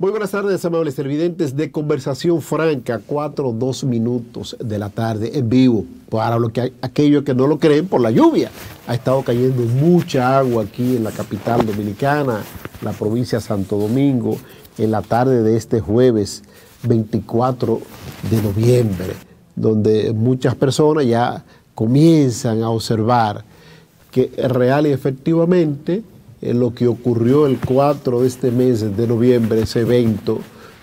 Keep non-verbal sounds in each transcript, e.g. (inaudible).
Muy buenas tardes, amables televidentes de Conversación Franca, 4, 2 minutos de la tarde en vivo. Para lo que aquellos que no lo creen por la lluvia. Ha estado cayendo mucha agua aquí en la capital dominicana, la provincia de Santo Domingo, en la tarde de este jueves 24 de noviembre, donde muchas personas ya comienzan a observar que real y efectivamente en lo que ocurrió el 4 de este mes de noviembre, ese evento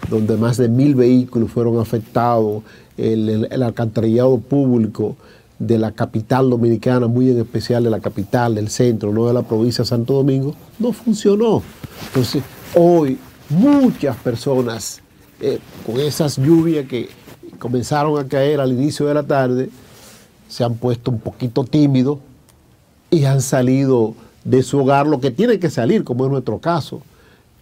donde más de mil vehículos fueron afectados, el, alcantarillado público de la capital dominicana, muy en especial de la capital, del centro, no de la provincia de Santo Domingo, no funcionó. Entonces, hoy muchas personas eh, con esas lluvias que comenzaron a caer al inicio de la tarde, se han puesto un poquito tímidos y han salido de su hogar, lo que tiene que salir, como es nuestro caso,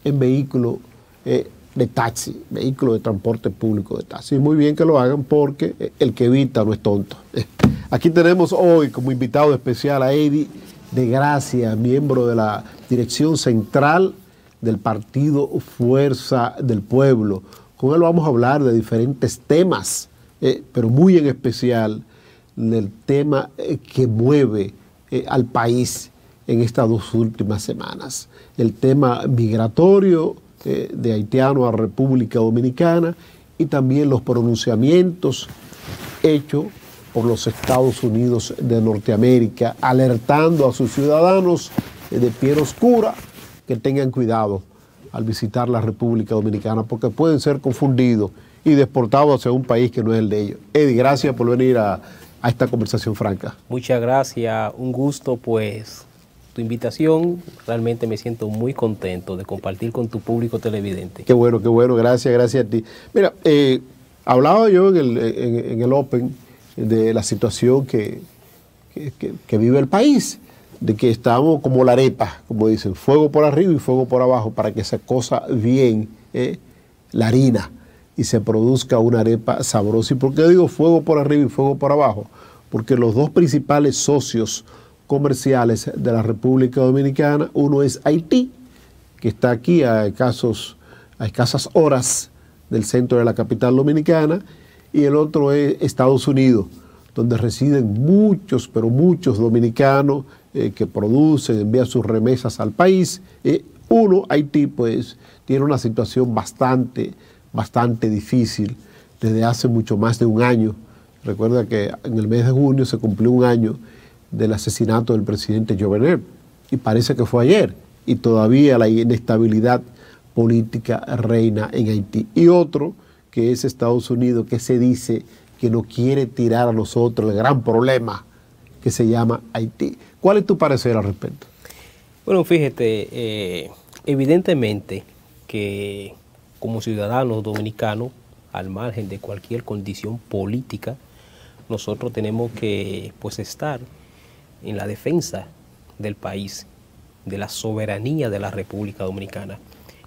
en vehículo eh, de taxi, vehículo de transporte público de taxi. Muy bien que lo hagan porque eh, el que evita no es tonto. (laughs) Aquí tenemos hoy como invitado especial a Eddie de Gracia, miembro de la dirección central del partido Fuerza del Pueblo. Con él vamos a hablar de diferentes temas, eh, pero muy en especial del tema que mueve al país en estas dos últimas semanas. El tema migratorio eh, de haitiano a República Dominicana y también los pronunciamientos hechos por los Estados Unidos de Norteamérica, alertando a sus ciudadanos de piel oscura que tengan cuidado al visitar la República Dominicana, porque pueden ser confundidos y deportados hacia un país que no es el de ellos. Eddie, gracias por venir a esta conversación franca. Muchas gracias, un gusto pues tu invitación. Realmente me siento muy contento de compartir con tu público televidente. Qué bueno, qué bueno. Gracias, gracias a ti. Mira, eh, hablaba yo en el, en, el, Open de la situación que, que, vive el país, de que estamos como la arepa, como dicen, fuego por arriba y fuego por abajo, para que se cosa bien eh, la harina y se produzca una arepa sabrosa. ¿Y por qué digo fuego por arriba y fuego por abajo? Porque los dos principales socios comerciales de la República Dominicana. Uno es Haití, que está aquí a, escasos, a escasas horas del centro de la capital dominicana, y el otro es Estados Unidos, donde residen muchos, pero muchos dominicanos eh, que producen, envían sus remesas al país. Eh, uno, Haití, pues tiene una situación bastante, bastante difícil desde hace mucho más de un año. Recuerda que en el mes de junio se cumplió un año del asesinato del presidente Jovenel. Y parece que fue ayer. Y todavía la inestabilidad política reina en Haití. Y otro, que es Estados Unidos, que se dice que no quiere tirar a nosotros el gran problema que se llama Haití. ¿Cuál es tu parecer al respecto? Bueno, fíjate, eh, evidentemente que como ciudadanos dominicanos, al margen de cualquier condición política, nosotros tenemos que pues estar en la defensa del país, de la soberanía de la República Dominicana.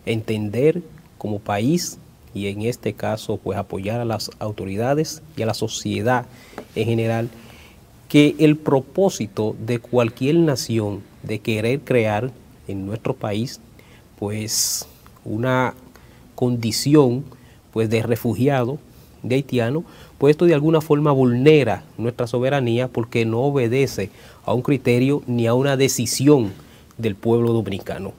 Entender como país y en este caso pues apoyar a las autoridades y a la sociedad en general que el propósito de cualquier nación de querer crear en nuestro país pues una condición pues de refugiado de haitiano pues esto de alguna forma vulnera nuestra soberanía porque no obedece a un criterio ni a una decisión del pueblo dominicano.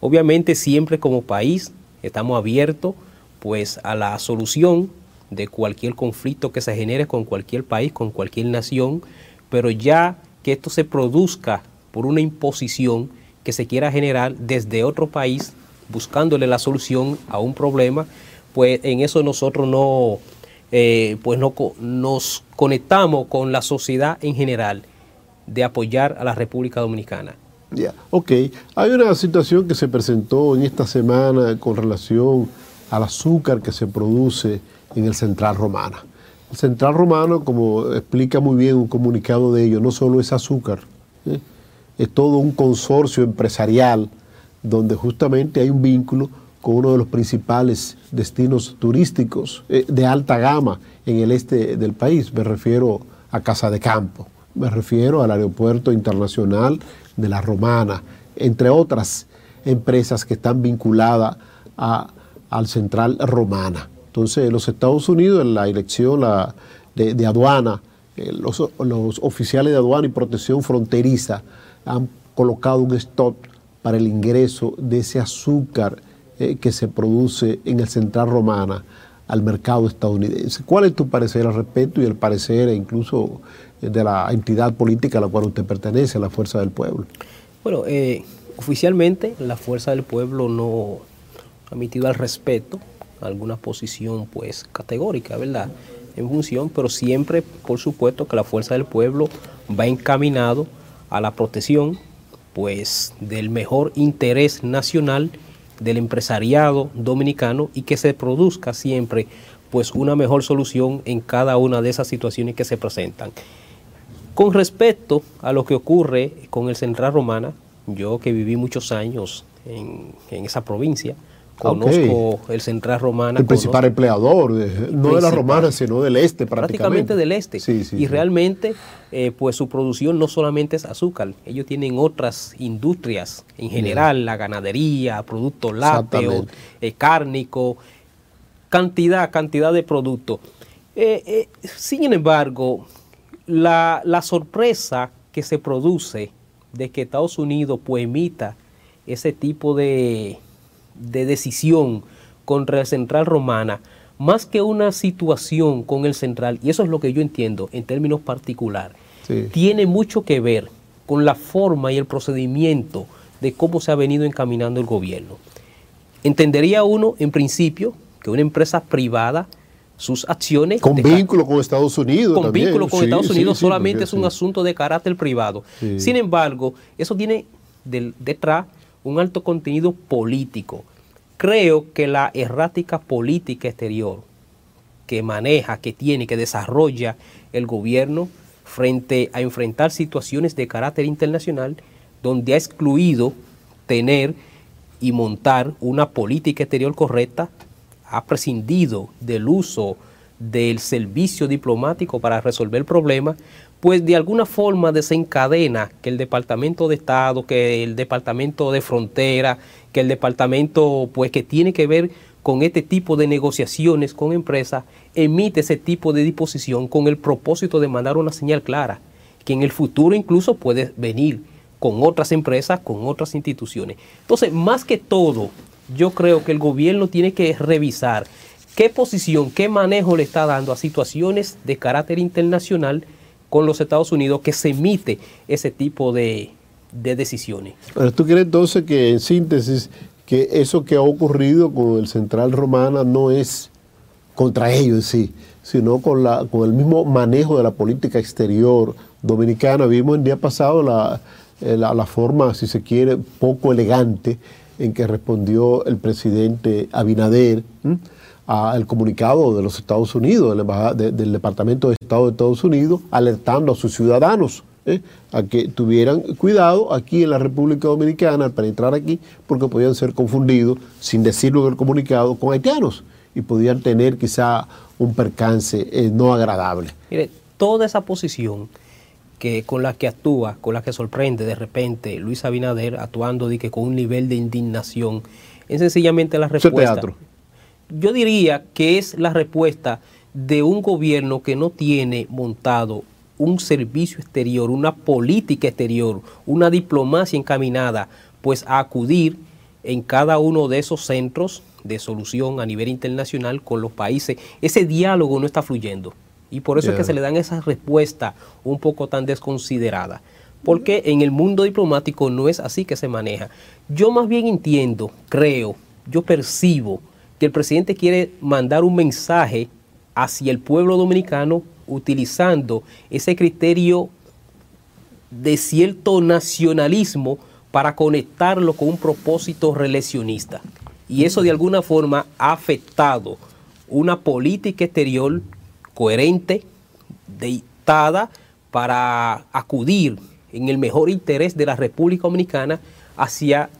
Obviamente siempre como país estamos abiertos pues a la solución de cualquier conflicto que se genere con cualquier país, con cualquier nación, pero ya que esto se produzca por una imposición que se quiera generar desde otro país buscándole la solución a un problema, pues en eso nosotros no, eh, pues no, nos conectamos con la sociedad en general de apoyar a la República Dominicana. Ya, ok. Hay una situación que se presentó en esta semana con relación al azúcar que se produce en el Central Romana. El Central Romano, como explica muy bien un comunicado de ellos, no solo es azúcar, ¿eh? es todo un consorcio empresarial donde justamente hay un vínculo con uno de los principales destinos turísticos eh, de alta gama en el este del país. Me refiero a Casa de Campo, me refiero al Aeropuerto Internacional de la Romana, entre otras empresas que están vinculadas a, al Central Romana. Entonces, los Estados Unidos, en la elección de, aduana, eh, los, oficiales de aduana y protección fronteriza han colocado un stop para el ingreso de ese azúcar eh, que se produce en el Central Romana al mercado estadounidense. ¿Cuál es tu parecer al respecto y el parecer incluso de la entidad política a la cual usted pertenece, la Fuerza del Pueblo? Bueno, eh, oficialmente la Fuerza del Pueblo no ha emitido al respeto alguna posición pues categórica, ¿verdad? En función, pero siempre, por supuesto, que la Fuerza del Pueblo va encaminado a la protección pues del mejor interés nacional del empresariado dominicano y que se produzca siempre pues una mejor solución en cada una de esas situaciones que se presentan. Con respecto a lo que ocurre con el Central Romana, yo que viví muchos años en, esa provincia, conozco el Central Romana. El principal empleador, no de la Romana, sino del este prácticamente. Prácticamente del este. y realmente, eh, pues su producción no solamente es azúcar, ellos tienen otras industrias en general, la ganadería, productos lácteos, eh, cárnico, cantidad, cantidad de productos. Eh, sin embargo, la, la sorpresa que se produce de que Estados Unidos pues emita ese tipo de, decisión contra el Central Romana, más que una situación con el Central, y eso es lo que yo entiendo en términos particular, tiene mucho que ver con la forma y el procedimiento de cómo se ha venido encaminando el gobierno. Entendería uno, en principio, que una empresa privada sus acciones. Con vínculo con Estados Unidos. Con vínculo con Estados Unidos solamente es un asunto de carácter privado. Sin embargo, eso tiene detrás un alto contenido político. Creo que la errática política exterior que maneja, que tiene, que desarrolla el gobierno frente a enfrentar situaciones de carácter internacional, donde ha excluido tener y montar una política exterior correcta, ha prescindido del uso del servicio diplomático para resolver el problema, pues de alguna forma desencadena que el Departamento de Estado, que el Departamento de Frontera, que el Departamento pues que tiene que ver con este tipo de negociaciones con empresas, emite ese tipo de disposición con el propósito de mandar una señal clara, que en el futuro incluso puede venir con otras empresas, con otras instituciones. Entonces, más que todo, yo creo que el gobierno tiene que revisar qué posición, qué manejo le está dando a situaciones de carácter internacional con los Estados Unidos que se emite ese tipo de, decisiones. Pero tú crees entonces que en síntesis que eso que ha ocurrido con el Central Romana no es contra ellos en sí, sino con, la, con el mismo manejo de la política exterior dominicana. Vimos el día pasado la, eh, la forma, si se quiere, poco elegante en que respondió el presidente Abinader al comunicado de los Estados Unidos, del, Departamento de Estado de Estados Unidos, alertando a sus ciudadanos ¿eh? a que tuvieran cuidado aquí en la República Dominicana al penetrar aquí, porque podían ser confundidos, sin decirlo en el comunicado, con haitianos y podían tener quizá un percance eh, no agradable. Mire, toda esa posición que con la que actúa, con la que sorprende de repente Luis Abinader actuando de que con un nivel de indignación, es sencillamente la respuesta. Teatro. Yo diría que es la respuesta de un gobierno que no tiene montado un servicio exterior, una política exterior, una diplomacia encaminada, pues a acudir en cada uno de esos centros de solución a nivel internacional con los países. Ese diálogo no está fluyendo. Y por eso es que se le dan esas respuestas un poco tan desconsideradas. Porque en el mundo diplomático no es así que se maneja. Yo más bien entiendo, creo, yo percibo que el presidente quiere mandar un mensaje hacia el pueblo dominicano utilizando ese criterio de cierto nacionalismo para conectarlo con un propósito relacionista. Y eso de alguna forma ha afectado una política exterior coherente, dictada para acudir en el mejor interés de la República Dominicana hacia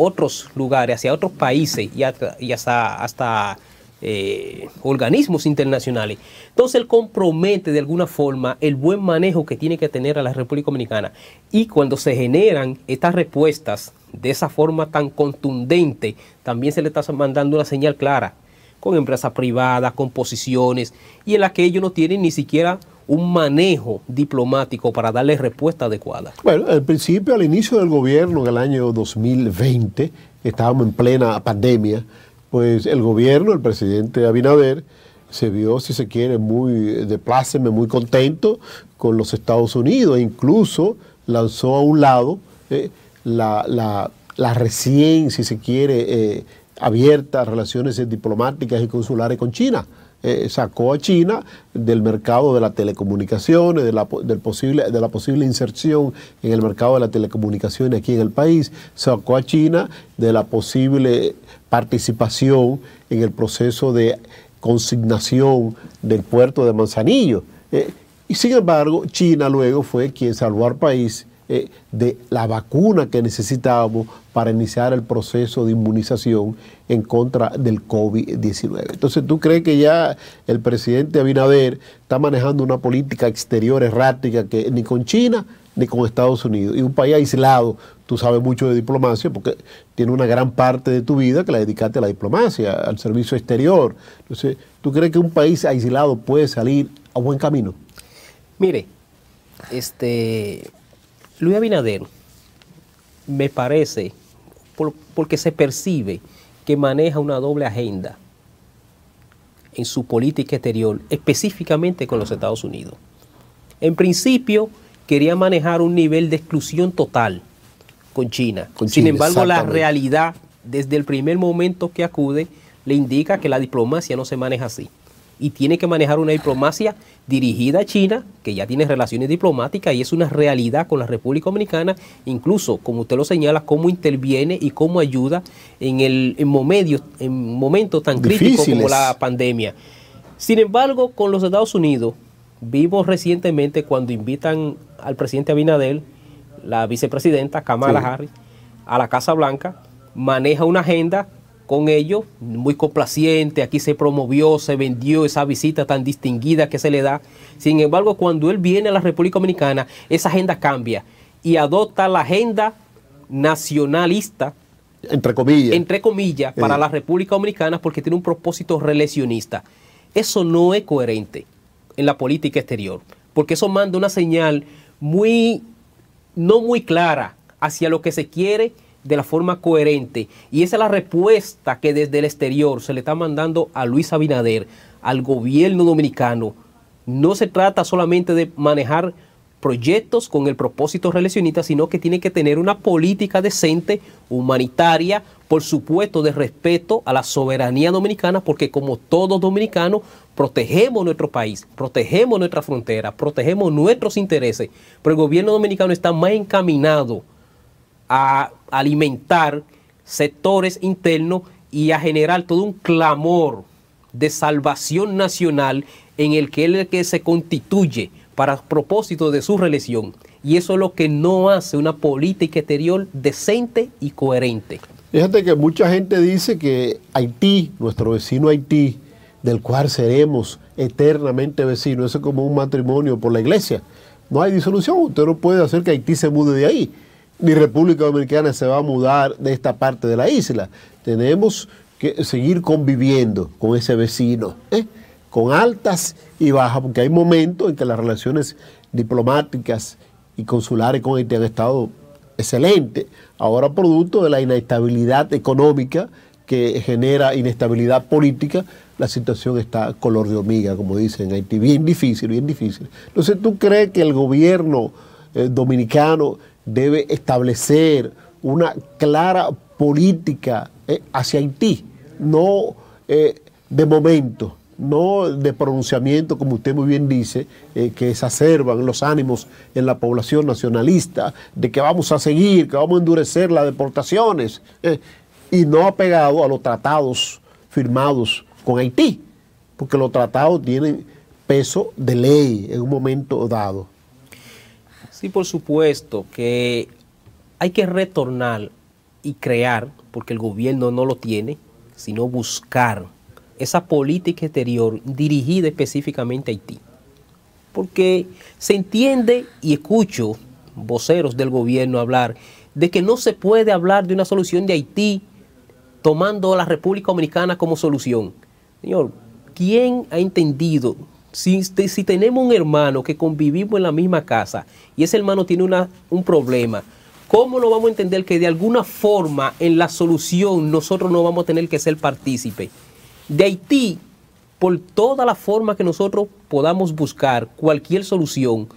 otros lugares, hacia otros países y hasta, hasta, eh, organismos internacionales. Entonces él compromete de alguna forma el buen manejo que tiene que tener a la República Dominicana. Y cuando se generan estas respuestas de esa forma tan contundente, también se le está mandando una señal clara con empresas privadas, con posiciones, y en la que ellos no tienen ni siquiera un manejo diplomático para darle respuesta adecuada. Bueno, al principio, al inicio del gobierno, en el año 2020, estábamos en plena pandemia, pues el gobierno, el presidente Abinader, se vio, si se quiere, muy de pláceme, muy contento con los Estados Unidos, e incluso lanzó a un lado eh, la, recién, si se quiere, eh, abiertas relaciones diplomáticas y consulares con China. Eh, sacó a China del mercado de las telecomunicaciones, de la, del posible, de la posible inserción en el mercado de las telecomunicaciones aquí en el país, sacó a China de la posible participación en el proceso de consignación del puerto de Manzanillo. Eh, y sin embargo, China luego fue quien salvó al país eh, de la vacuna que necesitábamos para iniciar el proceso de inmunización en contra del COVID-19. Entonces, ¿tú crees que ya el presidente Abinader está manejando una política exterior errática que ni con China ni con Estados Unidos? Y un país aislado, tú sabes mucho de diplomacia porque tiene una gran parte de tu vida que la dedicaste a la diplomacia, al servicio exterior. Entonces, ¿tú crees que un país aislado puede salir a buen camino? Mire, este Luis Abinader me parece, porque se percibe que maneja una doble agenda en su política exterior, específicamente con los Estados Unidos. En principio, quería manejar un nivel de exclusión total con China. Sin embargo, la realidad, desde el primer momento que acude, le indica que la diplomacia no se maneja así y tiene que manejar una diplomacia dirigida a China, que ya tiene relaciones diplomáticas y es una realidad con la República Dominicana, incluso, como usted lo señala, cómo interviene y cómo ayuda en, el, en, en momentos tan críticos como la pandemia. Sin embargo, con los Estados Unidos, vimos recientemente cuando invitan al presidente Abinadel, la vicepresidenta Kamala Harris, a la Casa Blanca, maneja una agenda con ellos, muy complaciente, aquí se promovió, se vendió esa visita tan distinguida que se le da. Sin embargo, cuando él viene a la República Dominicana, esa agenda cambia y adopta la agenda nacionalista, entre comillas, entre comillas para eh. la República Dominicana porque tiene un propósito reeleccionista. Eso no es coherente en la política exterior, porque eso manda una señal muy, no muy clara hacia lo que se quiere de la forma coherente. Y esa es la respuesta que desde el exterior se le está mandando a Luis Abinader, al gobierno dominicano. No se trata solamente de manejar proyectos con el propósito reeleccionista, sino que tiene que tener una política decente, humanitaria, por supuesto de respeto a la soberanía dominicana, porque como todos dominicanos protegemos nuestro país, protegemos nuestra frontera, protegemos nuestros intereses, pero el gobierno dominicano está más encaminado a alimentar sectores internos y a generar todo un clamor de salvación nacional en el que él que se constituye para propósito de su reelección. Y eso es lo que no hace una política exterior decente y coherente. Fíjate que mucha gente dice que Haití, nuestro vecino Haití, del cual seremos eternamente vecinos, eso es como un matrimonio por la iglesia. No hay disolución, usted no puede hacer que Haití se mude de ahí ni República Dominicana se va a mudar de esta parte de la isla. Tenemos que seguir conviviendo con ese vecino, ¿eh? con altas y bajas, porque hay momentos en que las relaciones diplomáticas y consulares con Haití han estado excelentes. Ahora, producto de la inestabilidad económica que genera inestabilidad política, la situación está color de hormiga, como dicen en Haití, bien difícil, bien difícil. Entonces, ¿tú crees que el gobierno eh, dominicano debe establecer una clara política eh, hacia Haití, no eh, de momento, no de pronunciamiento, como usted muy bien dice, eh, que exacerban los ánimos en la población nacionalista, de que vamos a seguir, que vamos a endurecer las deportaciones, y no apegado a los tratados firmados con Haití, porque los tratados tienen peso de ley en un momento dado. Sí, por supuesto que hay que retornar y crear, porque el gobierno no lo tiene, sino buscar esa política exterior dirigida específicamente a Haití. Porque se entiende y escucho voceros del gobierno hablar de que no se puede hablar de una solución de Haití tomando a la República Dominicana como solución. Señor, ¿quién ha entendido? Si, si tenemos un hermano que convivimos en la misma casa y ese hermano tiene una, un problema, ¿cómo no vamos a entender que de alguna forma en la solución nosotros no vamos a tener que ser partícipe? De Haití, por toda la forma que nosotros podamos buscar cualquier solución,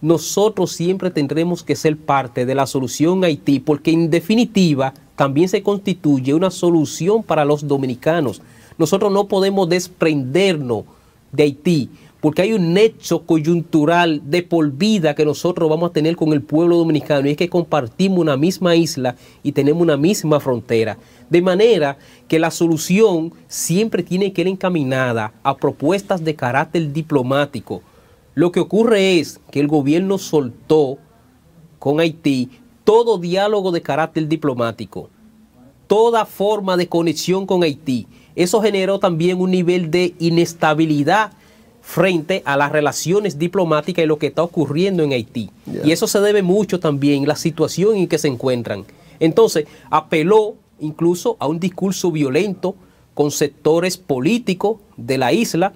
nosotros siempre tendremos que ser parte de la solución Haití, porque en definitiva también se constituye una solución para los dominicanos. Nosotros no podemos desprendernos de Haití, porque hay un hecho coyuntural de por vida que nosotros vamos a tener con el pueblo dominicano, y es que compartimos una misma isla y tenemos una misma frontera. De manera que la solución siempre tiene que ir encaminada a propuestas de carácter diplomático, lo que ocurre es que el gobierno soltó con Haití todo diálogo de carácter diplomático, toda forma de conexión con Haití. Eso generó también un nivel de inestabilidad frente a las relaciones diplomáticas y lo que está ocurriendo en Haití. Y eso se debe mucho también a la situación en que se encuentran. Entonces, apeló incluso a un discurso violento con sectores políticos de la isla,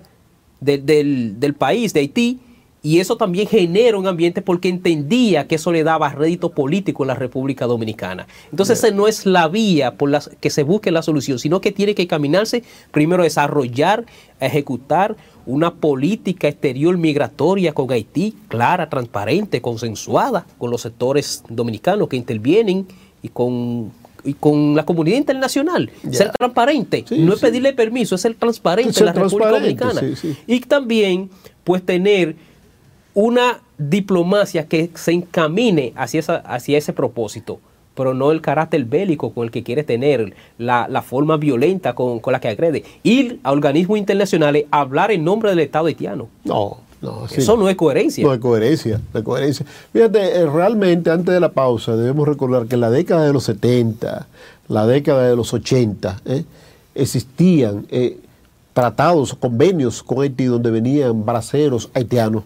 del, del país de Haití, y eso también genera un ambiente porque entendía que eso le daba rédito político en la República Dominicana. Entonces, esa no es la vía por la que se busque la solución, sino que tiene que caminarse primero a desarrollar, a ejecutar una política exterior migratoria con Haití, clara, transparente, consensuada con los sectores dominicanos que intervienen y con y con la comunidad internacional. Ser transparente. no es pedirle permiso, es ser transparente en la República Dominicana. Y también, pues, tener una diplomacia que se encamine hacia, esa, hacia ese propósito, pero no el carácter bélico con el que quiere tener, la, forma violenta con, la que agrede. Ir a organismos internacionales a hablar en nombre del Estado haitiano. No, no, Eso no es coherencia. No es coherencia, no es coherencia. Fíjate, eh, realmente antes de la pausa debemos recordar que en la década de los 70, la década de los 80, eh, existían eh, tratados, convenios con Haití donde venían braceros haitianos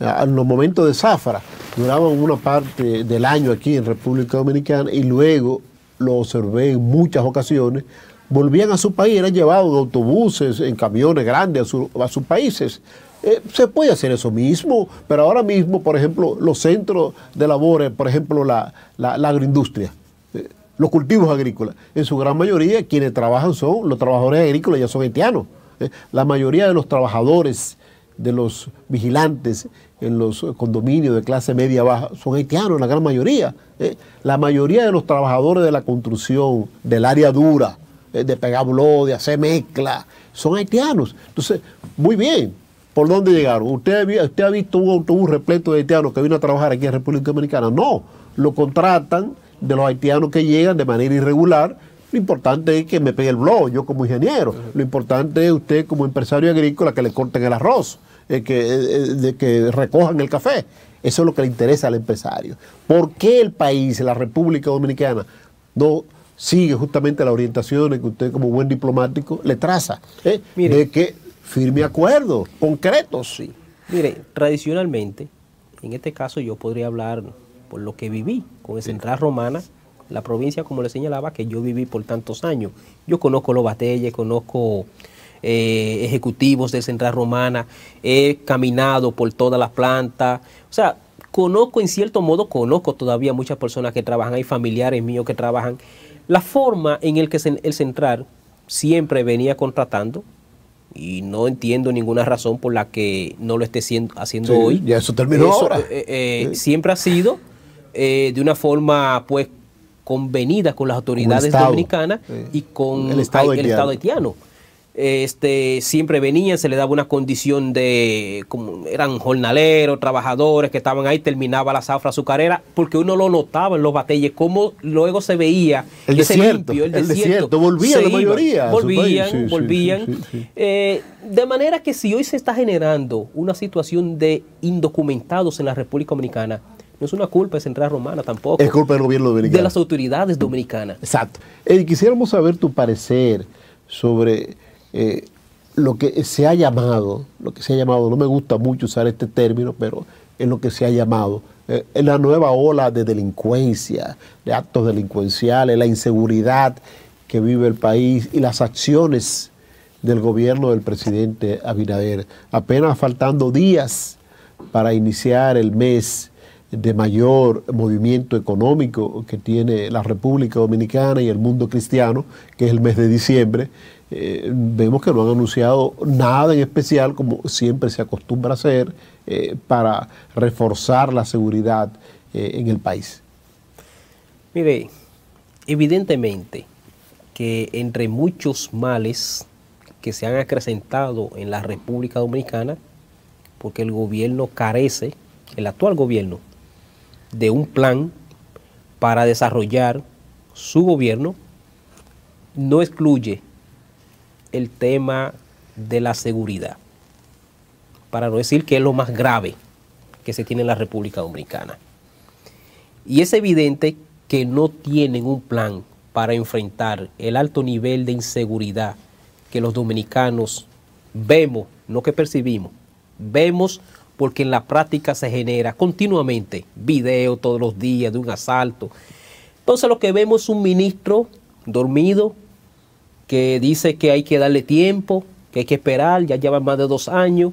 en los momentos de zafra, duraban una parte del año aquí en República Dominicana y luego lo observé en muchas ocasiones, volvían a su país, eran llevados en autobuses, en camiones grandes a, sus países. Eh, se puede hacer eso mismo, pero ahora mismo, por ejemplo, los centros de labores, por ejemplo, la, agroindustria, eh, los cultivos agrícolas, en su gran mayoría quienes trabajan son los trabajadores agrícolas, ya son haitianos. Eh, la mayoría de los trabajadores, de los vigilantes en los condominios de clase media baja son haitianos, la gran mayoría. ¿eh? La mayoría de los trabajadores de la construcción, del área dura, eh, de pegar de hacer mezcla, son haitianos. Entonces, muy bien. ¿Por dónde llegaron? ¿Usted, usted ha visto un autobús repleto de haitianos que vino a trabajar aquí en República Dominicana? No, lo contratan de los haitianos que llegan de manera irregular. Lo importante es que me pegue el blog, yo como ingeniero. Lo importante es usted como empresario agrícola que le corten el arroz. Eh, que, eh, eh, de que recojan el café. Eso es lo que le interesa al empresario. ¿Por qué el país, la República Dominicana, no sigue justamente las orientaciones que usted como buen diplomático le traza? de que firme acuerdos concretos. Sí. Mire, tradicionalmente, en este caso yo podría hablar por lo que viví con el Central Romana, la provincia, como le señalaba, que yo viví por tantos años. Yo conozco los batalles, conozco eh, ejecutivos de Central Romana, he caminado por todas las plantas, o sea, conozco en cierto modo, conozco todavía muchas personas que trabajan, hay familiares míos que trabajan. La forma en el que el Central siempre venía contratando, y no entiendo ninguna razón por la que no lo esté haciendo hoy. Ya eso terminó ahora. Eh, eh, siempre ha sido de una forma, pues, convenida con las autoridades dominicanas y con el Estado, el Estado haitiano este, siempre venían, se le daba una condición de, como eran jornaleros, trabajadores que estaban ahí, terminaba la zafra su carrera, porque uno lo notaba en los batalles, cómo luego se veía el desierto, el, desierto, volvían la mayoría. Volvían, volvían. Eh, de manera que si hoy se está generando una situación de indocumentados en la República Dominicana, no es una culpa de Central Romana tampoco. Es culpa del gobierno dominicano. De las autoridades dominicanas. Exacto. quisiéramos saber tu parecer sobre eh, lo que se ha llamado, lo que se ha llamado, no me gusta mucho usar este término, pero es lo que se ha llamado, eh, la nueva ola de delincuencia, de actos delincuenciales, la inseguridad que vive el país y las acciones del gobierno del presidente Abinader. Apenas faltando días para iniciar el mes de mayor movimiento económico que tiene la República Dominicana y el mundo cristiano, que es el mes de diciembre, eh, vemos que no han anunciado nada en especial, como siempre se acostumbra a hacer, eh, para reforzar la seguridad eh, en el país. Mire, evidentemente que entre muchos males que se han acrecentado en la República Dominicana, porque el gobierno carece, el actual gobierno, de un plan para desarrollar su gobierno, no excluye el tema de la seguridad, para no decir que es lo más grave que se tiene en la República Dominicana. Y es evidente que no tienen un plan para enfrentar el alto nivel de inseguridad que los dominicanos vemos, no que percibimos, vemos porque en la práctica se genera continuamente video todos los días de un asalto. Entonces lo que vemos es un ministro dormido que dice que hay que darle tiempo, que hay que esperar, ya lleva más de dos años,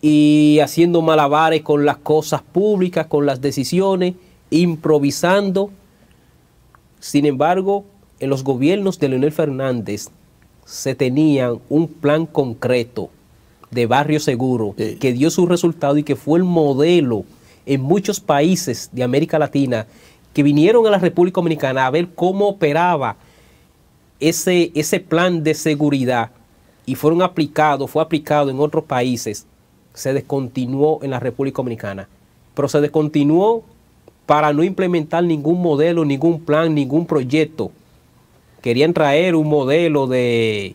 y haciendo malabares con las cosas públicas, con las decisiones, improvisando. Sin embargo, en los gobiernos de Leonel Fernández se tenía un plan concreto de barrio seguro que dio su resultado y que fue el modelo en muchos países de América Latina que vinieron a la República Dominicana a ver cómo operaba ese, ese plan de seguridad y fueron aplicados, fue aplicado en otros países, se descontinuó en la República Dominicana. Pero se descontinuó para no implementar ningún modelo, ningún plan, ningún proyecto. Querían traer un modelo de,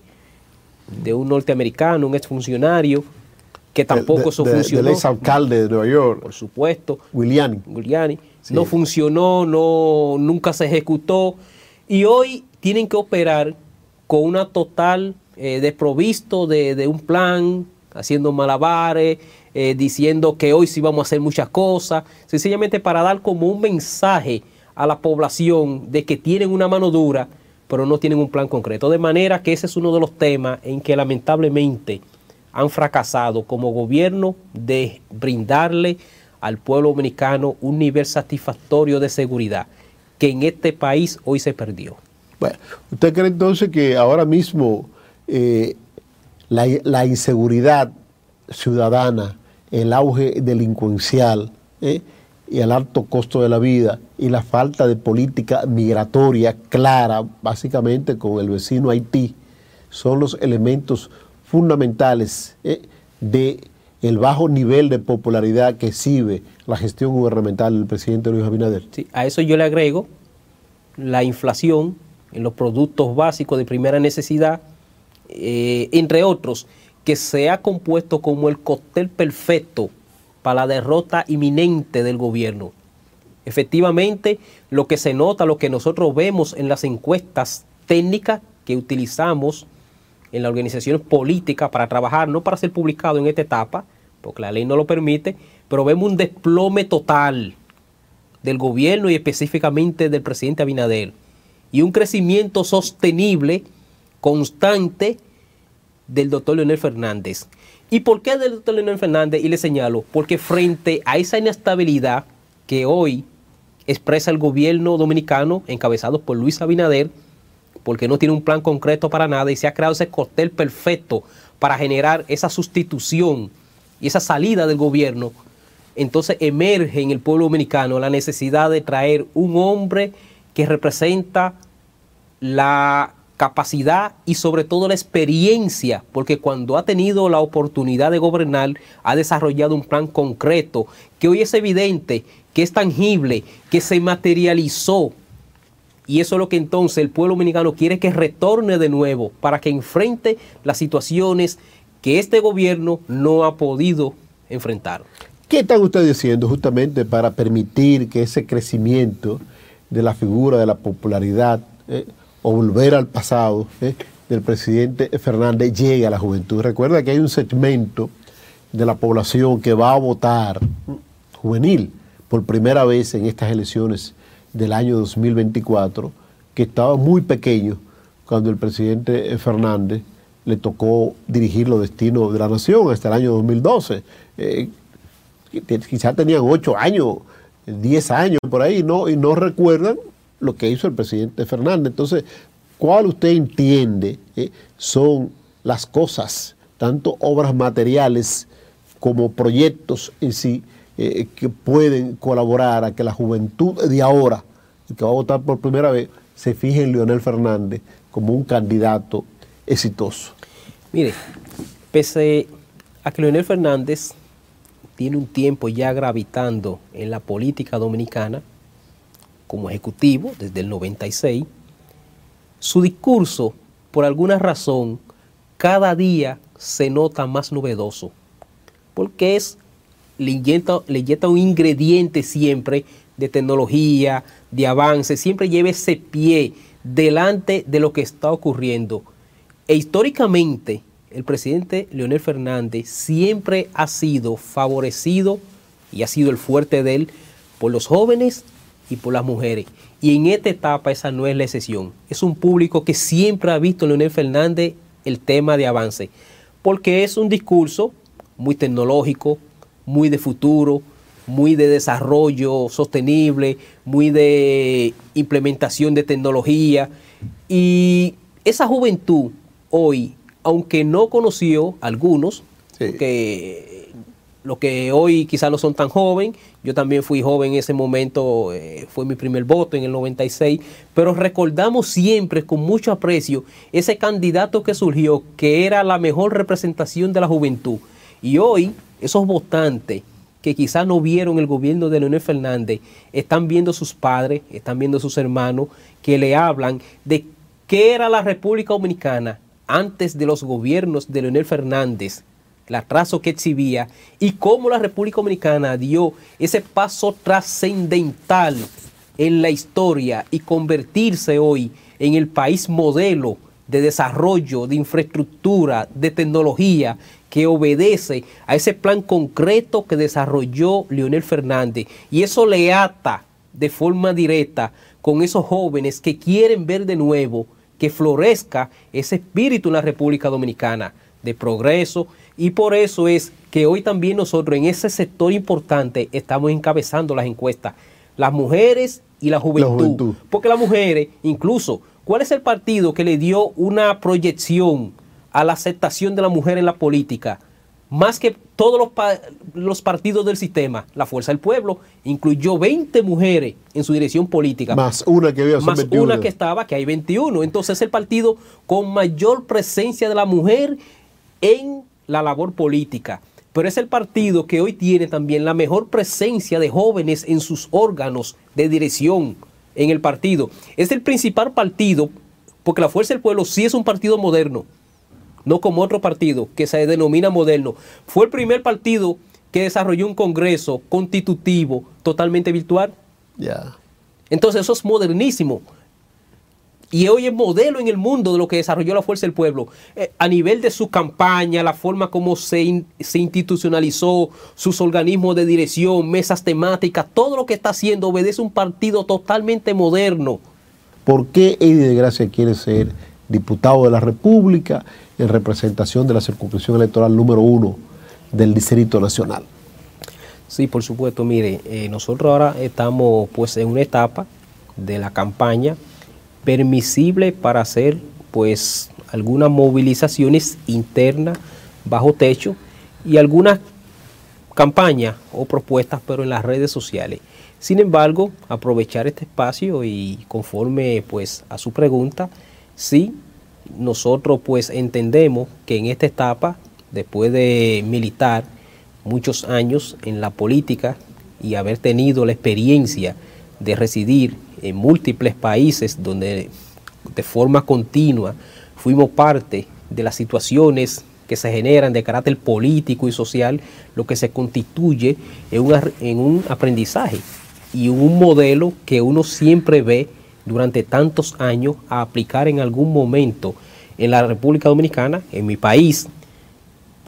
de un norteamericano, un exfuncionario, que tampoco eso funcionó. Del ex alcalde de Nueva York. Por supuesto. Giuliani. Giuliani. No funcionó, no, nunca se ejecutó. Y hoy tienen que operar con una total eh, desprovisto de, un plan, haciendo malabares, eh, diciendo que hoy sí vamos a hacer muchas cosas, sencillamente para dar como un mensaje a la población de que tienen una mano dura pero no tienen un plan concreto. De manera que ese es uno de los temas en que lamentablemente han fracasado como gobierno de brindarle al pueblo dominicano un nivel satisfactorio de seguridad que en este país hoy se perdió. Bueno, ¿usted cree entonces que ahora mismo eh, la, inseguridad ciudadana, el auge delincuencial, eh, y el alto costo de la vida y la falta de política migratoria clara, básicamente con el vecino Haití, son los elementos fundamentales eh, de el bajo nivel de popularidad que exhibe la gestión gubernamental del presidente Luis Abinader. Sí, a eso yo le agrego la inflación en los productos básicos de primera necesidad, eh, entre otros, que se ha compuesto como el cóctel perfecto para la derrota inminente del gobierno. Efectivamente, lo que se nota, lo que nosotros vemos en las encuestas técnicas que utilizamos en las organizaciones políticas para trabajar, no para ser publicado en esta etapa, porque la ley no lo permite, pero vemos un desplome total del gobierno y específicamente del presidente Abinader y un crecimiento sostenible, constante, del doctor Leonel Fernández. ¿Y por qué del doctor Leonel Fernández? Y le señalo, porque frente a esa inestabilidad que hoy expresa el gobierno dominicano, encabezado por Luis Abinader, porque no tiene un plan concreto para nada y se ha creado ese cóctel perfecto para generar esa sustitución y esa salida del gobierno, entonces emerge en el pueblo dominicano la necesidad de traer un hombre que representa la capacidad y sobre todo la experiencia, porque cuando ha tenido la oportunidad de gobernar, ha desarrollado un plan concreto, que hoy es evidente, que es tangible, que se materializó. Y eso es lo que entonces el pueblo dominicano quiere que retorne de nuevo para que enfrente las situaciones que este gobierno no ha podido enfrentar. ¿Qué están ustedes diciendo justamente para permitir que ese crecimiento de la figura de la popularidad eh, o volver al pasado, ¿eh? del presidente Fernández llegue a la juventud. Recuerda que hay un segmento de la población que va a votar juvenil por primera vez en estas elecciones del año 2024, que estaba muy pequeño cuando el presidente Fernández le tocó dirigir los destinos de la nación hasta el año 2012. Eh, quizás tenían ocho años, diez años por ahí, ¿no? y no recuerdan lo que hizo el presidente Fernández. Entonces, ¿cuál usted entiende eh, son las cosas, tanto obras materiales como proyectos en sí, eh, que pueden colaborar a que la juventud de ahora, que va a votar por primera vez, se fije en Leonel Fernández como un candidato exitoso? Mire, pese a que Leonel Fernández tiene un tiempo ya gravitando en la política dominicana como ejecutivo desde el 96, su discurso, por alguna razón, cada día se nota más novedoso, porque es, le inyecta, le inyecta un ingrediente siempre de tecnología, de avance, siempre lleva ese pie delante de lo que está ocurriendo. E históricamente, el presidente Leonel Fernández siempre ha sido favorecido y ha sido el fuerte de él por los jóvenes y por las mujeres. Y en esta etapa esa no es la excepción. Es un público que siempre ha visto en Leonel Fernández el tema de avance, porque es un discurso muy tecnológico, muy de futuro, muy de desarrollo sostenible, muy de implementación de tecnología. Y esa juventud hoy, aunque no conoció algunos, que lo que hoy quizás no son tan joven, yo también fui joven en ese momento, eh, fue mi primer voto en el 96, pero recordamos siempre con mucho aprecio ese candidato que surgió, que era la mejor representación de la juventud. Y hoy esos votantes que quizás no vieron el gobierno de Leonel Fernández, están viendo sus padres, están viendo sus hermanos, que le hablan de qué era la República Dominicana antes de los gobiernos de Leonel Fernández, el atraso que exhibía y cómo la República Dominicana dio ese paso trascendental en la historia y convertirse hoy en el país modelo de desarrollo, de infraestructura, de tecnología que obedece a ese plan concreto que desarrolló Leonel Fernández. Y eso le ata de forma directa con esos jóvenes que quieren ver de nuevo que florezca ese espíritu en la República Dominicana de progreso. Y por eso es que hoy también nosotros en ese sector importante estamos encabezando las encuestas. Las mujeres y la juventud. La juventud. Porque las mujeres, incluso, ¿cuál es el partido que le dio una proyección a la aceptación de la mujer en la política, más que todos los, los, partidos del sistema, la Fuerza del Pueblo incluyó 20 mujeres en su dirección política. Más una que había Más una que estaba, que hay 21. Entonces es el partido con mayor presencia de la mujer en la labor política. Pero es el partido que hoy tiene también la mejor presencia de jóvenes en sus órganos de dirección en el partido. Es el principal partido, porque la Fuerza del Pueblo sí es un partido moderno no como otro partido que se denomina moderno. Fue el primer partido que desarrolló un congreso constitutivo totalmente virtual. Ya. Entonces eso es modernísimo. Y hoy es modelo en el mundo de lo que desarrolló la Fuerza del Pueblo. Eh, a nivel de su campaña, la forma como se, se, institucionalizó, sus organismos de dirección, mesas temáticas, todo lo que está haciendo obedece a un partido totalmente moderno. ¿Por qué Eddie de Gracia quiere ser diputado de la República en representación de la circunscripción electoral número uno del Distrito Nacional. Sí, por supuesto. Mire, eh, nosotros ahora estamos pues en una etapa de la campaña permisible para hacer pues algunas movilizaciones internas bajo techo y algunas campañas o propuestas pero en las redes sociales. Sin embargo, aprovechar este espacio y conforme pues a su pregunta, sí nosotros pues entendemos que en esta etapa, después de militar muchos años en la política y haber tenido la experiencia de residir en múltiples países donde de forma continua fuimos parte de las situaciones que se generan de carácter político y social, lo que se constituye en un, en un aprendizaje y un modelo que uno siempre ve durante tantos años a aplicar en algún momento en la República Dominicana, en mi país,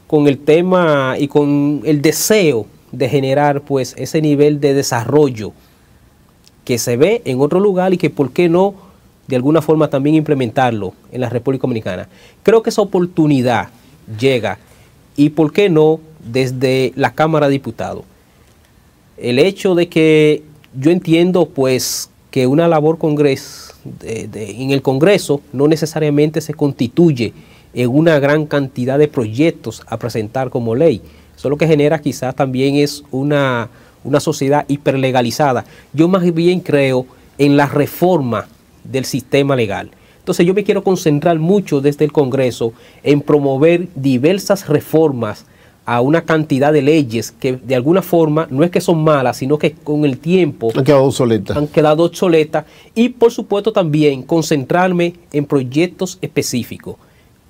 con el tema y con el deseo de generar pues ese nivel de desarrollo que se ve en otro lugar y que por qué no de alguna forma también implementarlo en la República Dominicana. Creo que esa oportunidad llega y por qué no desde la Cámara de Diputados. El hecho de que yo entiendo pues que una labor en el Congreso no necesariamente se constituye en una gran cantidad de proyectos a presentar como ley. Eso lo que genera quizás también es una, una sociedad hiperlegalizada. Yo más bien creo en la reforma del sistema legal. Entonces yo me quiero concentrar mucho desde el Congreso en promover diversas reformas a una cantidad de leyes que de alguna forma no es que son malas, sino que con el tiempo han quedado obsoletas. Han quedado obsoletas y por supuesto también concentrarme en proyectos específicos.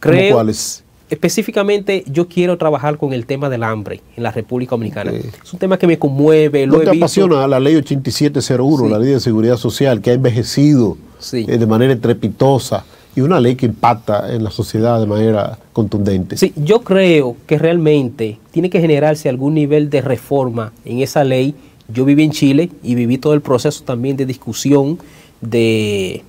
Creo, ¿Cuáles? Específicamente yo quiero trabajar con el tema del hambre en la República Dominicana. Es un tema que me conmueve. Lo ¿No te apasiona la ley 8701, la ley de seguridad social, que ha envejecido eh, de manera estrepitosa y una ley que impacta en la sociedad de manera contundente? Sí, yo creo que realmente tiene que generarse algún nivel de reforma en esa ley. Yo viví en Chile y viví todo el proceso también de discusión de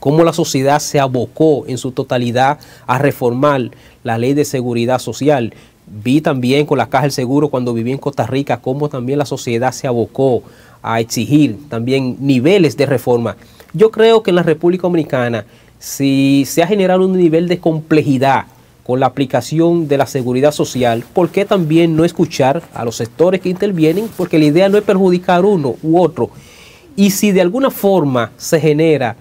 cómo la sociedad se abocó en su totalidad a reformar la ley de seguridad social. Vi también con la Caja del Seguro cuando viví en Costa Rica cómo también la sociedad se abocó a exigir también niveles de reforma. Yo creo que en la República Dominicana, si se ha generado un nivel de complejidad con la aplicación de la seguridad social, ¿por qué también no escuchar a los sectores que intervienen? Porque la idea no es perjudicar uno u otro. Y si de alguna forma se genera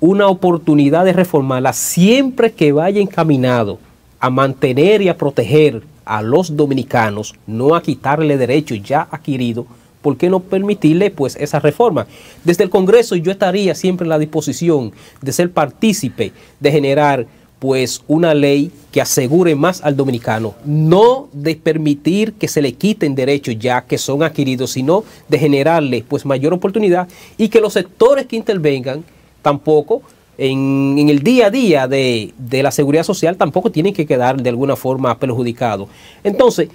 una oportunidad de reformarla siempre que vaya encaminado a mantener y a proteger a los dominicanos, no a quitarle derechos ya adquiridos, ¿por qué no permitirle pues esa reforma? Desde el Congreso yo estaría siempre en la disposición de ser partícipe de generar pues una ley que asegure más al dominicano, no de permitir que se le quiten derechos ya que son adquiridos, sino de generarle pues mayor oportunidad y que los sectores que intervengan tampoco en, el día a día de, la seguridad social tampoco tienen que quedar de alguna forma perjudicados. Entonces,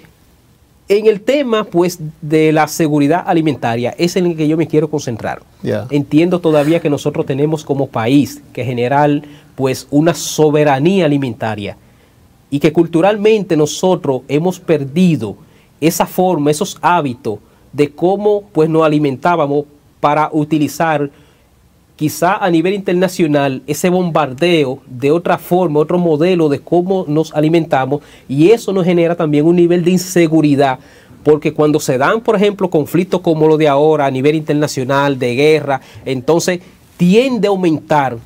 en el tema pues de la seguridad alimentaria es en el que yo me quiero concentrar. Entiendo todavía que nosotros tenemos como país que generar pues una soberanía alimentaria y que culturalmente nosotros hemos perdido esa forma, esos hábitos de cómo pues nos alimentábamos para utilizar quizá a nivel internacional ese bombardeo de otra forma, otro modelo de cómo nos alimentamos y eso nos genera también un nivel de inseguridad porque cuando se dan, por ejemplo, conflictos como lo de ahora a nivel internacional, de guerra, entonces tiende a aumentar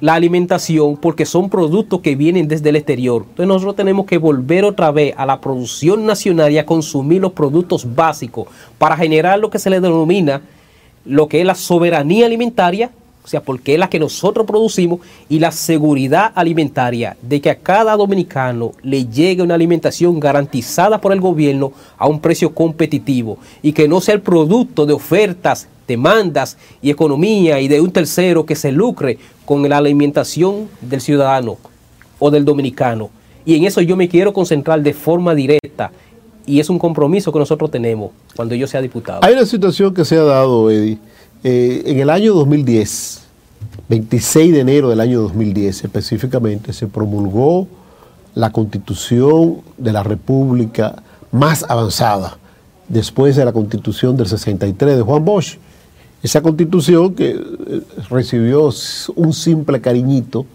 la alimentación porque son productos que vienen desde el exterior. Entonces nosotros tenemos que volver otra vez a la producción nacional y a consumir los productos básicos para generar lo que se le denomina lo que es la soberanía alimentaria, o sea, porque es la que nosotros producimos, y la seguridad alimentaria, de que a cada dominicano le llegue una alimentación garantizada por el gobierno a un precio competitivo y que no sea el producto de ofertas, demandas y economía y de un tercero que se lucre con la alimentación del ciudadano o del dominicano. Y en eso yo me quiero concentrar de forma directa y es un compromiso que nosotros tenemos cuando yo sea diputado. Hay una situación que se ha dado, Eddie. Eh, en el año 2010, 26 de enero del año 2010 específicamente, se promulgó la constitución de la República más avanzada después de la constitución del 63 de Juan Bosch. Esa constitución que eh, recibió un simple cariñito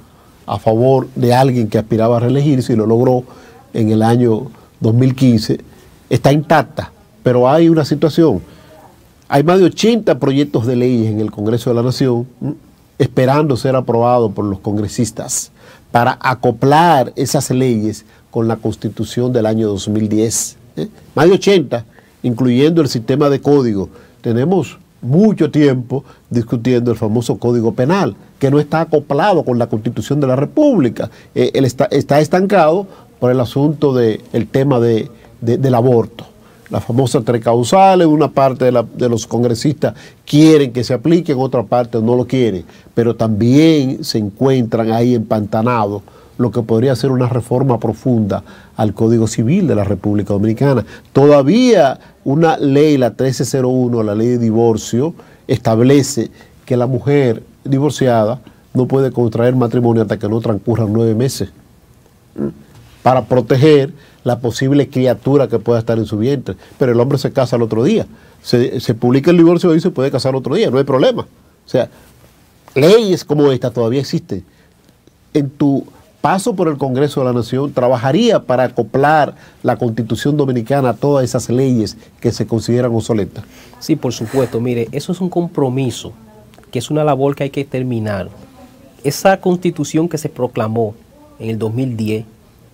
a favor de alguien que aspiraba a reelegirse y lo logró en el año 2015 está intacta, pero hay una situación. Hay más de 80 proyectos de leyes en el Congreso de la Nación esperando ser aprobados por los congresistas para acoplar esas leyes con la Constitución del año 2010. ¿eh? Más de 80, incluyendo el sistema de código. Tenemos mucho tiempo discutiendo el famoso Código Penal, que no está acoplado con la Constitución de la República. Eh, él está, está, estancado por el asunto del tema de, del aborto. Las famosas tres causales, una parte de, los congresistas quieren que se aplique, en otra parte no lo quieren, pero también se encuentran ahí empantanados lo que podría ser una reforma profunda al Código Civil de la República Dominicana. Todavía una ley, la 1301, la ley de divorcio, establece que la mujer divorciada no puede contraer matrimonio hasta que no transcurran nueve meses para proteger la posible criatura que pueda estar en su vientre. Pero el hombre se casa el otro día. Se, se publica el divorcio y se puede casar otro día, no hay problema. O sea, leyes como esta todavía existen. En tu paso por el Congreso de la Nación, trabajaría para acoplar la Constitución Dominicana a todas esas leyes que se consideran obsoletas. Sí, por supuesto. Mire, eso es un compromiso, que es una labor que hay que terminar. Esa constitución que se proclamó en el 2010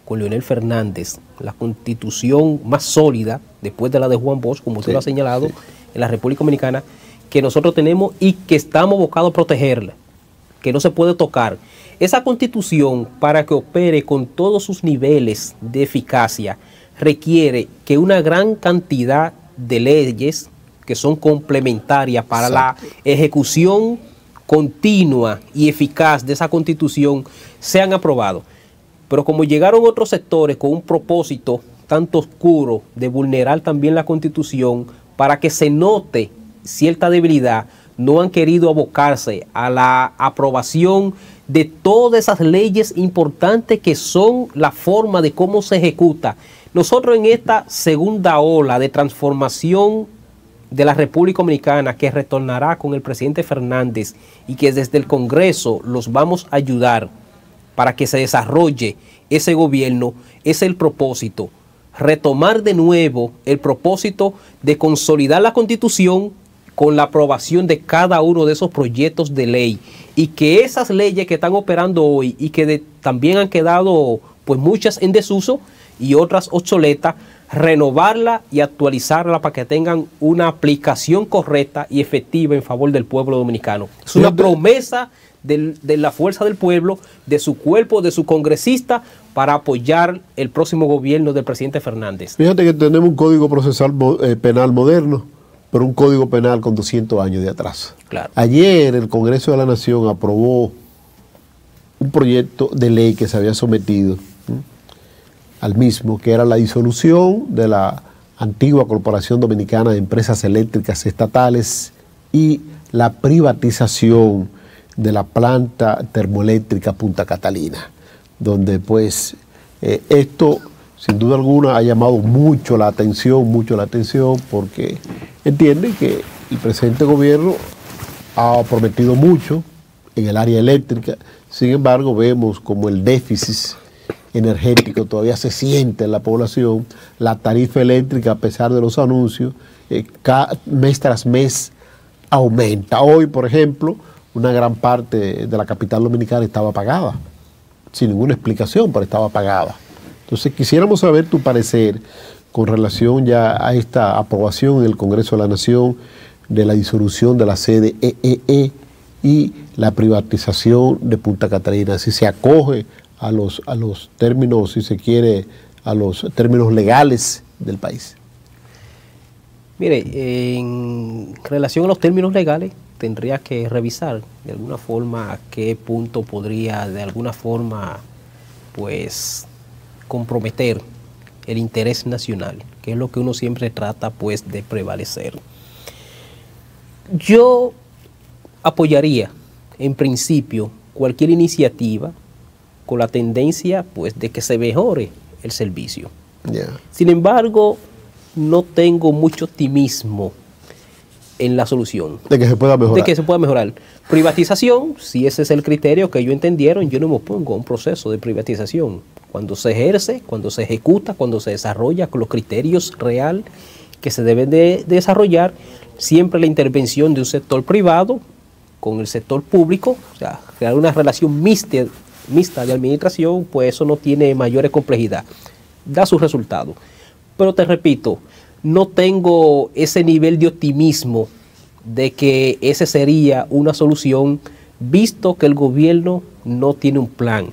con Leonel Fernández, la constitución más sólida después de la de Juan Bosch, como usted lo ha señalado, en la República Dominicana, que nosotros tenemos y que estamos abocados a protegerla, que no se puede tocar. Esa constitución, para que opere con todos sus niveles de eficacia, requiere que una gran cantidad de leyes que son complementarias para la ejecución continua y eficaz de esa constitución sean aprobados. Pero como llegaron otros sectores con un propósito tanto oscuro de vulnerar también la constitución para que se note cierta debilidad, no han querido abocarse a la aprobación de todas esas leyes importantes que son la forma de cómo se ejecuta. Nosotros en esta segunda ola de transformación de la República Dominicana que retornará con el presidente Fernández y que desde el Congreso los vamos a ayudar para que se desarrolle ese gobierno es el propósito, retomar de nuevo el propósito de consolidar la constitución con la aprobación de cada uno de esos proyectos de ley. Y que esas leyes que están operando hoy y que también han quedado pues muchas en desuso y otras obsoletas, renovarla y actualizarla para que tengan una aplicación correcta y efectiva en favor del pueblo dominicano. Es una promesa de la fuerza del pueblo, de su cuerpo, de su congresista, para apoyar el próximo gobierno del presidente Fernández. Fíjate que tenemos un código procesal eh, penal moderno, pero un código penal con 200 años de atrás. Claro. Ayer el Congreso de la Nación aprobó un proyecto de ley que se había sometido al mismo, que era la disolución de la antigua Corporación Dominicana de Empresas Eléctricas Estatales y la privatización de la planta termoeléctrica Punta Catalina, donde pues eh, esto sin duda alguna ha llamado mucho la atención, mucho la atención, porque entienden que el presente gobierno ha prometido mucho en el área eléctrica, sin embargo vemos como el déficit energético todavía se siente en la población, la tarifa eléctrica a pesar de los anuncios, eh, mes tras mes aumenta. Hoy, por ejemplo, una gran parte de la capital dominicana estaba pagada, sin ninguna explicación, pero estaba pagada. Entonces quisiéramos saber tu parecer con relación ya a esta aprobación en el Congreso de la Nación de la disolución de la sede EEE e y la privatización de Punta Catalina, si se acoge a los, a los términos, si se quiere, a los términos legales del país. Mire, en relación a los términos legales, tendría que revisar de alguna forma a qué punto podría de alguna forma pues comprometer el interés nacional, que es lo que uno siempre trata pues de prevalecer. Yo apoyaría en principio cualquier iniciativa con la tendencia pues de que se mejore el servicio. Sin embargo, no tengo mucho optimismo en la solución. De que se pueda mejorar. De que se pueda mejorar. Privatización, si ese es el criterio que ellos entendieron, yo no me opongo a un proceso de privatización. Cuando se ejerce, cuando se ejecuta, cuando se desarrolla con los criterios real que se deben de, desarrollar, siempre la intervención de un sector privado con el sector público, o sea, crear una relación mixta, mixta de administración, pues eso no tiene mayores complejidad. Da su resultado. Pero te repito, no tengo ese nivel de optimismo de que ese sería una solución, visto que el gobierno no tiene un plan.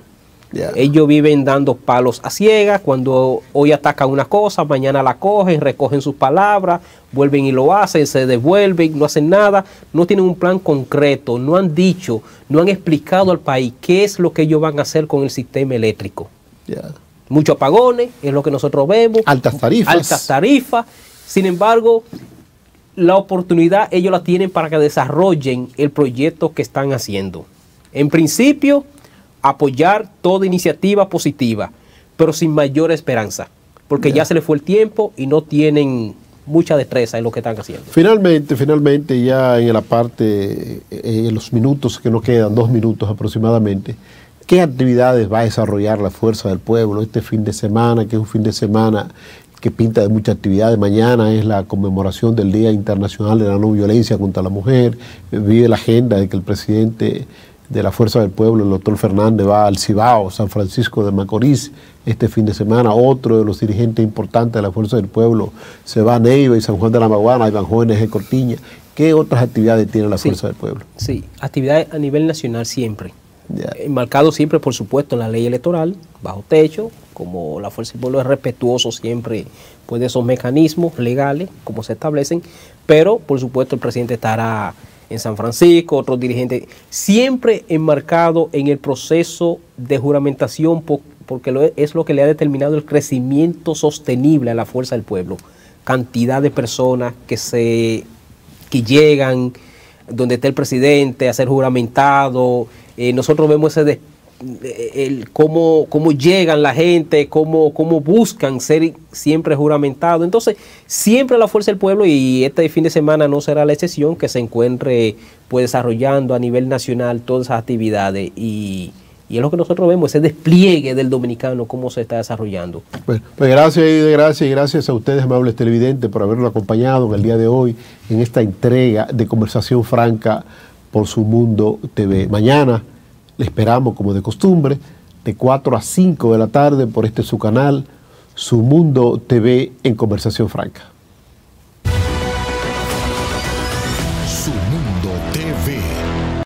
Ellos viven dando palos a ciegas, cuando hoy atacan una cosa, mañana la cogen, recogen sus palabras, vuelven y lo hacen, se devuelven, no hacen nada, no tienen un plan concreto, no han dicho, no han explicado al país qué es lo que ellos van a hacer con el sistema eléctrico. Muchos apagones, es lo que nosotros vemos. Altas tarifas. Altas tarifas. Sin embargo, la oportunidad ellos la tienen para que desarrollen el proyecto que están haciendo. En principio, apoyar toda iniciativa positiva, pero sin mayor esperanza, porque ya se les fue el tiempo y no tienen mucha destreza en lo que están haciendo. Finalmente, finalmente, ya en la parte, eh, en los minutos que nos quedan, dos minutos aproximadamente, ¿qué actividades va a desarrollar la Fuerza del Pueblo este fin de semana, que es un fin de semana que pinta de muchas actividades. Mañana es la conmemoración del Día Internacional de la No Violencia contra la Mujer. Vive la agenda de que el presidente de la Fuerza del Pueblo, el doctor Fernández, va al Cibao, San Francisco de Macorís, este fin de semana. Otro de los dirigentes importantes de la Fuerza del Pueblo se va a Neiva y San Juan de la Maguana, van jóvenes de Cortiña. ¿Qué otras actividades tiene la Fuerza del Pueblo? Sí, actividades a nivel nacional siempre. Enmarcado siempre, por supuesto, en la ley electoral, bajo techo, como la Fuerza del Pueblo es respetuoso siempre pues, de esos mecanismos legales, como se establecen, pero por supuesto el presidente estará en San Francisco, otros dirigentes, siempre enmarcado en el proceso de juramentación, porque es lo que le ha determinado el crecimiento sostenible a la fuerza del pueblo. Cantidad de personas que se que llegan donde está el presidente a ser juramentado. Eh, nosotros vemos ese el, cómo, cómo llegan la gente, cómo, cómo buscan ser siempre juramentados. Entonces, siempre la fuerza del pueblo, y este fin de semana no será la excepción, que se encuentre pues desarrollando a nivel nacional todas esas actividades y, y es lo que nosotros vemos, ese despliegue del dominicano, cómo se está desarrollando. Bueno, pues gracias gracias gracias a ustedes, amables televidentes, por habernos acompañado en el día de hoy en esta entrega de conversación franca por su mundo TV. Mañana le esperamos, como de costumbre, de 4 a 5 de la tarde por este su canal, Su Mundo TV en Conversación Franca.